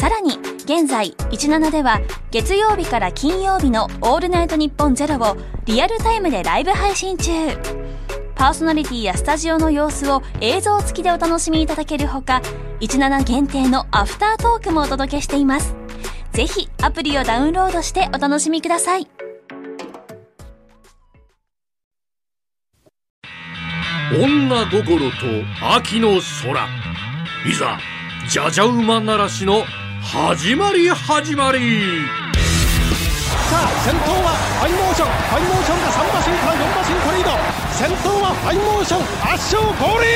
さらに現在17では月曜日から金曜日の「オールナイトニッポンゼロをリアルタイムでライブ配信中。パーソナリティやスタジオの様子を映像付きでお楽しみいただけるほか17限定のアフタートークもお届けしています。ぜひアプリをダウンロードしてお楽しみください。女心と秋の空。いざじゃじゃ馬ならしの始まり始まり。さあ先頭はファインモーション。ファインモーションが3馬身から4馬身とリード。先頭はファインモーション。圧勝降臨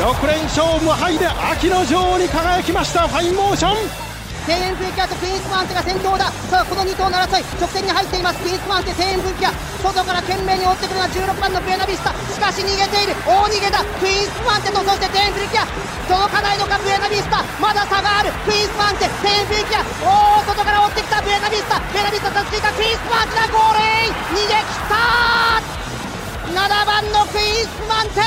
6連勝無敗で秋の女王に輝きましたファインモーション。テイエムプリキュアとクイーンスマンテが先頭だ。さあこの2頭の争い直線に入っています。クイーンスプマンテテイエムプリキュア外から懸命に追ってくるのは16番のブエナビスタ。しかし逃げている。大逃げだ。クイーンスマンテとそしてテイエムプリキュア届かないのかブエナビスタ。まだ差がある。クイーンスマンテ声援プリキアおお外から追ってきた。ブエナビスタ。ブエナビスタたすきかクイーンスマンテだゴールイン。逃げ切った7番のクイーンスマンテ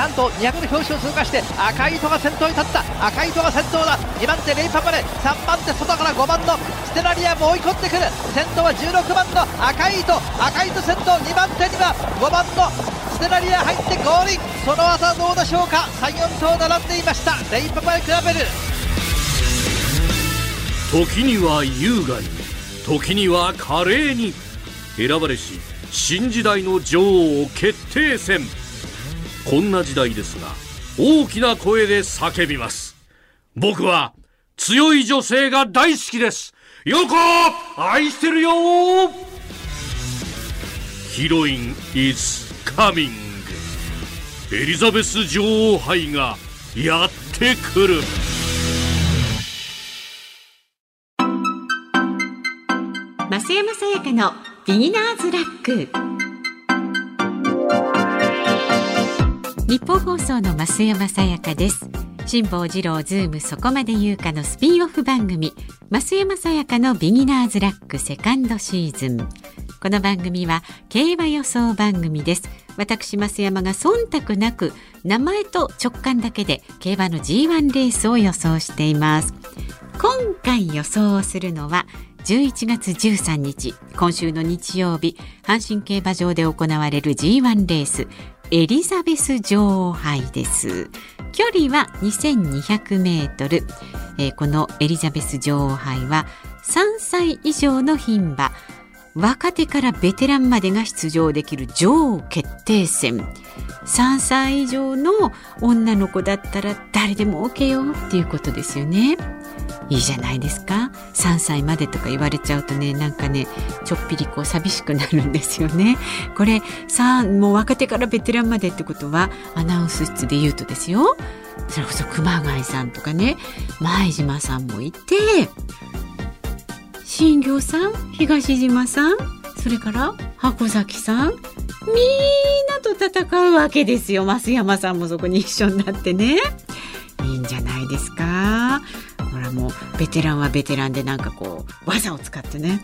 なんと200の表紙を通過して赤い糸が先頭に立った赤い糸が先頭だ2番手レイパパレ3番手外から5番のステラリアも追い込んでくる先頭は16番の赤い糸赤い糸先頭2番手には5番のステラリア入って合輪その技どうでしょうか？34頭並んでいました。レイパパレ比べる時には優雅に時には華麗に選ばれし新時代の女王決定戦。こんな時代ですが大きな声で叫びます。僕は強い女性が大好きです。ヨコ愛してるよ。Heroine is coming. エリザベス女王杯がやってくる。増山さやかのビギナーズラック。ニッポン放送の増山さやかです。辛坊治郎ズームそこまで言うかのスピンオフ番組増山さやかのビギナーズラックセカンドシーズン。この番組は競馬予想番組です。私増山が忖度なく名前と直感だけで競馬の G1 レースを予想しています。今回予想をするのは11月13日今週の日曜日阪神競馬場で行われる G1 レース。エリザベス女王杯です。距離は2200メートル、えー、このエリザベス女王杯は3歳以上の牝馬。若手からベテランまでが出場できる女王決定戦。3歳以上の女の子だったら誰でも OK よっていうことですよね。いいじゃないですか。3歳までとか言われちゃうとねなんかねちょっぴりこう寂しくなるんですよね。これさもう若手からベテランまでってことはアナウンス室で言うとですよ。それこそ熊谷さんとかね前島さんもいて新行さん東島さんそれから箱崎さんみんなと戦うわけですよ。増山さんもそこに一緒になってね。いいんじゃないですか。ほらもうベテランはベテランでなんかこう技を使ってね。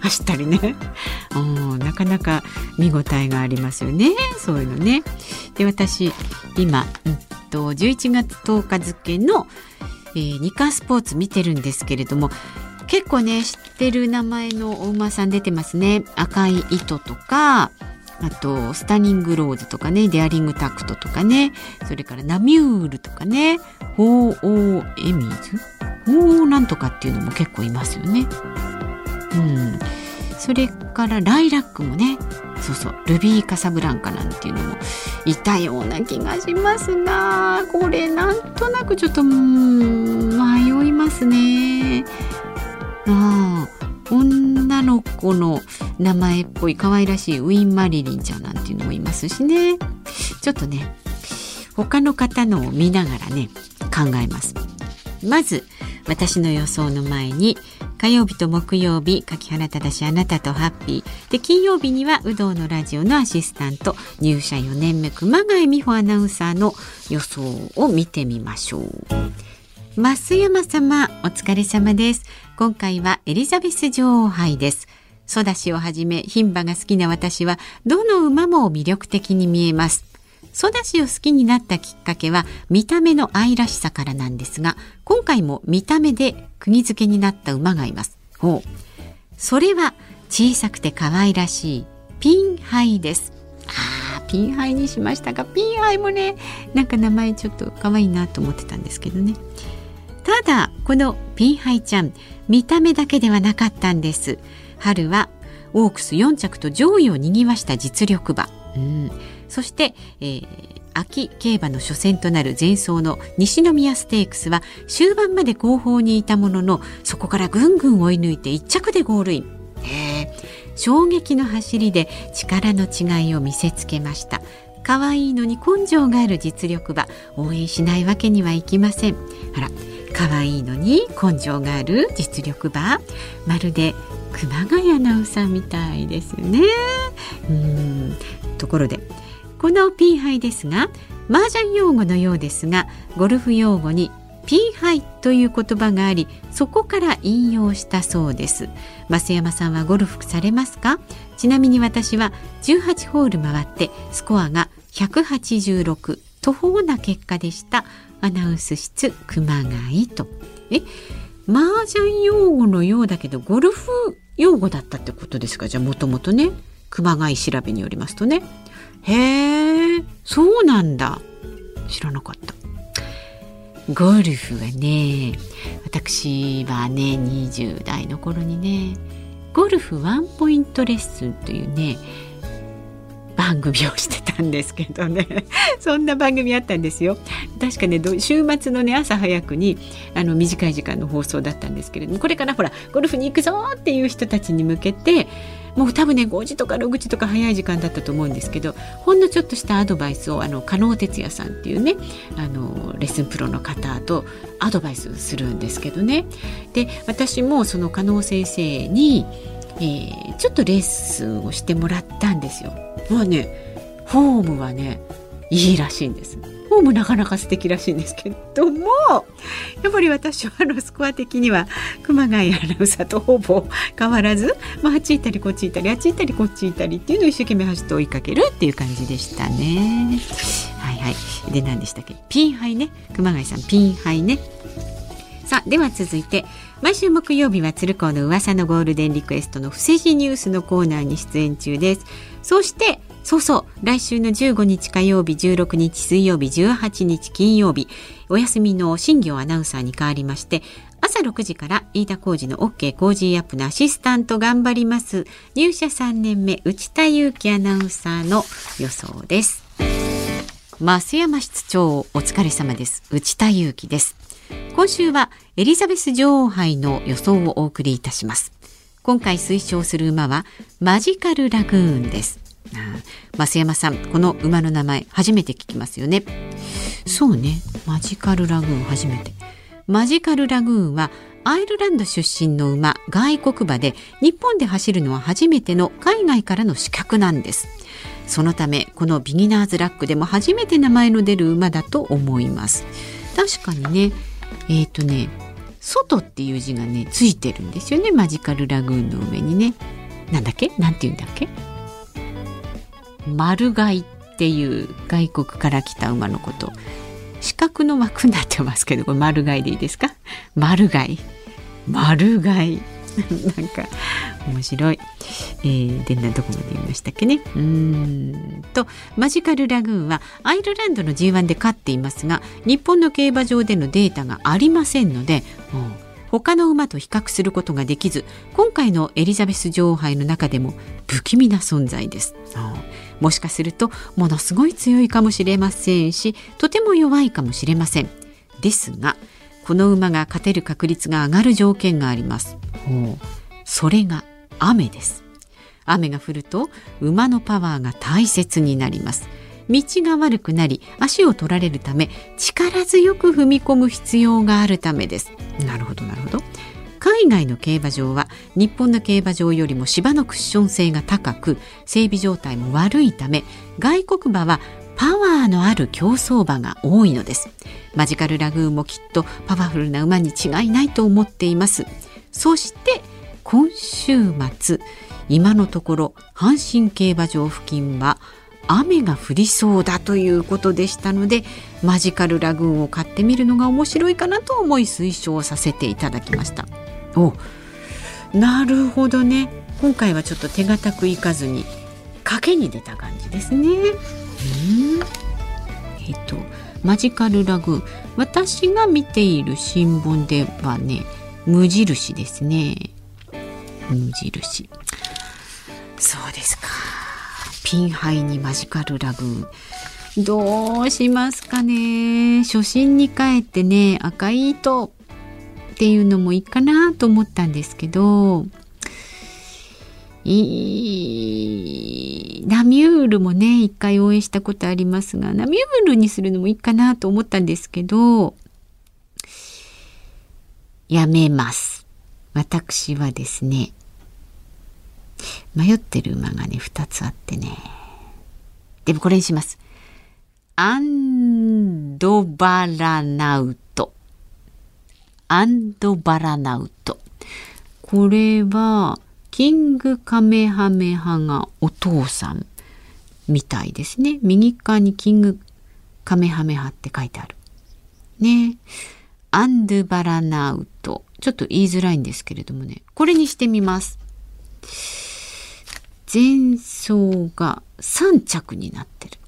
走ったりね。うんなかなか見応えがありますよね。そういうのね。で私今、うんと、11月10日付の、えー、日刊スポーツ見てるんですけれども結構ね知ってる名前のお馬さん出てますね。赤い糸とかあとスタニングローズとかねデアリングタクトとかねそれからナミュールとかねホーオーエミーズ？ホーなんとかっていうのも結構いますよね。うん、それからライラックもねそうそうルビーカサブランカなんていうのもいたような気がしますがこれなんとなくちょっと迷いますね。あ女の子の名前っぽい可愛らしいウィン・マリリンちゃんなんていうのもいますしね。ちょっとね他の方のを見ながらね考えます。まず私の予想の前に火曜日と木曜日柿原正あなたとハッピー。で金曜日には有働のラジオのアシスタント入社4年目熊谷美穂アナウンサーの予想を見てみましょう。増山様お疲れ様です。今回はエリザベス女王杯です。ソダシをはじめ牝馬が好きな私はどの馬も魅力的に見えます。ソダシを好きになったきっかけは見た目の愛らしさからなんですが今回も見た目で釘付けになった馬がいます。ほう。それは小さくて可愛らしいピンハイです。あーピンハイにしましたか。ピンハイもねなんか名前ちょっと可愛いなと思ってたんですけどね。ただこのピンハイちゃん見た目だけではなかったんです。春はオークス4着と上位を賑わした実力馬、うん、そして、えー、秋競馬の初戦となる前走の西宮ステークスは終盤まで後方にいたもののそこからぐんぐん追い抜いて1着でゴールイン、衝撃の走りで力の違いを見せつけました。可愛いのに根性がある実力馬。応援しないわけにはいきません。あら可愛いのに根性がある実力馬まるで熊谷アナウンサーみたいですね。うん。ところでこのピンハイですが麻雀用語のようですがゴルフ用語にピンハイという言葉がありそこから引用したそうです。増山さんはゴルフされますか？ちなみに私は18ホール回ってスコアが186途方な結果でした。アナウンス室熊谷と。え麻雀用語のようだけどゴルフ用語だったってことですか？じゃあもともとね熊谷調べによりますとね。へえそうなんだ。知らなかった。ゴルフはね私はね20代の頃にねゴルフワンポイントレッスンというね番組をしてたんですけどねそんな番組あったんですよ確かね週末のね朝早くにあの短い時間の放送だったんですけれどもこれからほらゴルフに行くぞっていう人たちに向けてもう多分ね5時とか6時とか早い時間だったと思うんですけどほんのちょっとしたアドバイスをあの加納哲也さんっていうねあのレッスンプロの方とアドバイスするんですけどねで私もその加納先生に、えー、ちょっとレッスンをしてもらったんですよ。まあねフォームはねいいらしいんです。フォームなかなか素敵らしいんですけどもやっぱり私はあのスコア的には熊谷アナウンサーとほぼ変わらず、まあ、あっち行ったりこっち行ったりあっち行ったりこっち行ったりっていうのを一生懸命走って追いかけるっていう感じでしたね。はいはい、で何でしたっけ？ピンハイね熊谷さんピンハイね。さあでは続いて毎週木曜日は鶴光の噂のゴールデンリクエストの不正事ニュースのコーナーに出演中です。そしてそうそう。来週の15日火曜日16日水曜日18日金曜日。お休みの新業アナウンサーに代わりまして朝6時から飯田浩二の OK 工事アップのアシスタント頑張ります入社3年目内田裕樹アナウンサーの予想です。増山室長お疲れ様です。内田裕樹です。今週はエリザベス女王杯の予想をお送りいたします。今回推奨する馬はマジカルラグーンです。増山さんこの馬の名前初めて聞きますよね。そうねマジカルラグーン初めて。マジカルラグーンはアイルランド出身の馬外国馬で日本で走るのは初めての海外からの資格なんです。そのためこのビギナーズラックでも初めて名前の出る馬だと思います。確かにねえっ、ー、とね外っていう字がねついてるんですよねマジカルラグーンの上にね。なんだっけ？なんて言うんだっけ？丸貝っていう外国から来た馬のこと。四角の枠になってますけどこれ丸貝でいいですか？丸貝。丸貝。なんか面白い、えー、でなどこまで言いましたっけね。うんとマジカルラグーンはアイルランドの G1 で勝っていますが日本の競馬場でのデータがありませんので、他の馬と比較することができず今回のエリザベス女王杯の中でも不気味な存在です。もしかするとものすごい強いかもしれませんしとても弱いかもしれません。ですがこの馬が勝てる確率が上がる条件があります。それが雨です。雨が降ると馬のパワーが大切になります。道が悪くなり足を取られるため力強く踏み込む必要があるためです。なるほどなるほど。海外の競馬場は日本の競馬場よりも芝のクッション性が高く整備状態も悪いため外国馬はパワーのある競走馬が多いのです。マジカルラグーンもきっとパワフルな馬に違いないと思っています。そして今週末今のところ阪神競馬場付近は雨が降りそうだということでしたのでマジカルラグーンを買ってみるのが面白いかなと思い推奨させていただきました。おなるほどね。今回はちょっと手堅くいかずに賭けに出た感じですね。うん。えっとマジカルラグ。私が見ている新聞ではね無印ですね。無印。そうですか。ピンハイにマジカルラグ。どうしますかね。初心に帰ってね赤い糸っていうのもいいかなと思ったんですけどいナミュールもね一回応援したことありますがナミュールにするのもいいかなと思ったんですけどやめます。私はですね迷ってる馬がね2つあってね。でもこれにします。アンドバラナウト。アンドバラナウト。これはキングカメハメハがお父さんみたいですね。右側にキングカメハメハって書いてある。ね。アンドバラナウト。ちょっと言いづらいんですけれどもね。これにしてみます。前奏が3着になってる。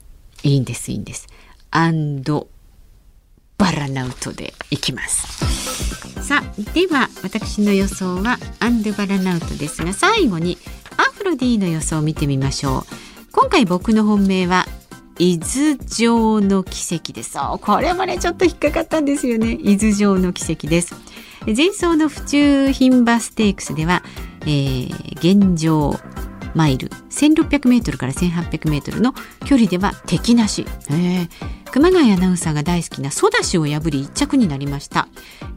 いいんです、いいんです。アンドバラナウトでいきます。さあ、では私の予想はアンドバラナウトですが、最後にアフロディの予想を見てみましょう。今回僕の本命は伊豆城の奇跡です。これもねちょっと引っかかったんですよね。伊豆城の奇跡です。前走の府中牝馬ステークスでは、えー、現状マイル1600メートルから1800メートルの距離では敵なし、えー、熊谷アナウンサーが大好きなソダシを破り1着になりました。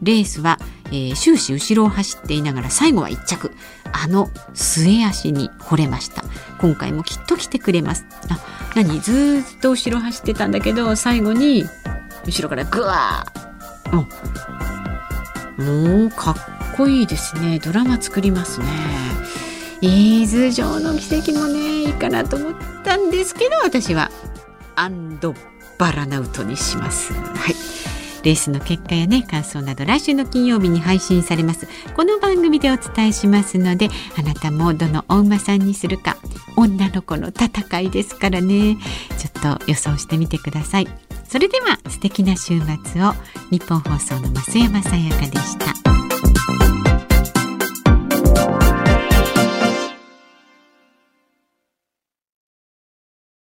レースは、えー、終始後ろを走っていながら最後は1着。あの末足に惚れました。今回もきっと来てくれます。あ何？ずっと後ろ走ってたんだけど最後に後ろからグワーもうかっこいいですね。ドラマ作りますね。伊豆城の奇跡もねいいかなと思ったんですけど私はアンドバラナウトにします。はい。レースの結果やね感想など来週の金曜日に配信されます。この番組でお伝えしますのであなたもどのお馬さんにするか女の子の戦いですからね。ちょっと予想してみてください。それでは素敵な週末を。日本放送の増山さやかでした。